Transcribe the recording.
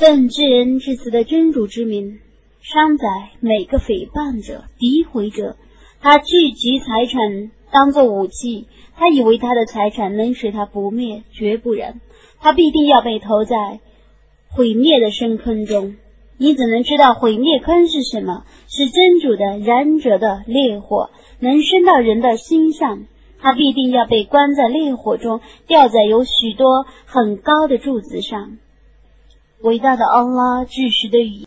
奉至恩至慈的真主之名，伤宰每个诽谤者、诋毁者。他聚集财产当做武器，他以为他的财产能使他不灭，绝不然，他必定要被投在毁灭的深坑中。你怎能知道毁灭坑是什么？是真主的燃者的烈火，能升到人的心上。他必定要被关在烈火中，吊在有许多很高的柱子上。伟大的安拉，巨石的语言。